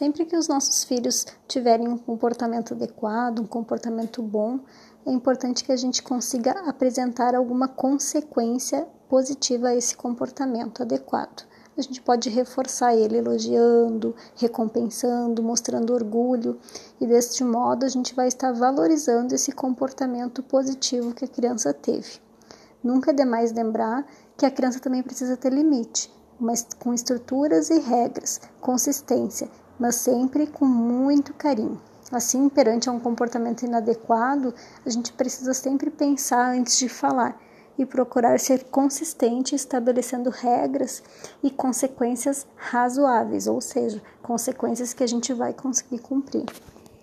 Sempre que os nossos filhos tiverem um comportamento adequado, um comportamento bom, é importante que a gente consiga apresentar alguma consequência positiva a esse comportamento adequado. A gente pode reforçar ele elogiando, recompensando, mostrando orgulho, e deste modo a gente vai estar valorizando esse comportamento positivo que a criança teve. Nunca é demais lembrar que a criança também precisa ter limite, mas com estruturas e regras, consistência, mas sempre com muito carinho. Assim, perante um comportamento inadequado, a gente precisa sempre pensar antes de falar e procurar ser consistente, estabelecendo regras e consequências razoáveis, ou seja, consequências que a gente vai conseguir cumprir.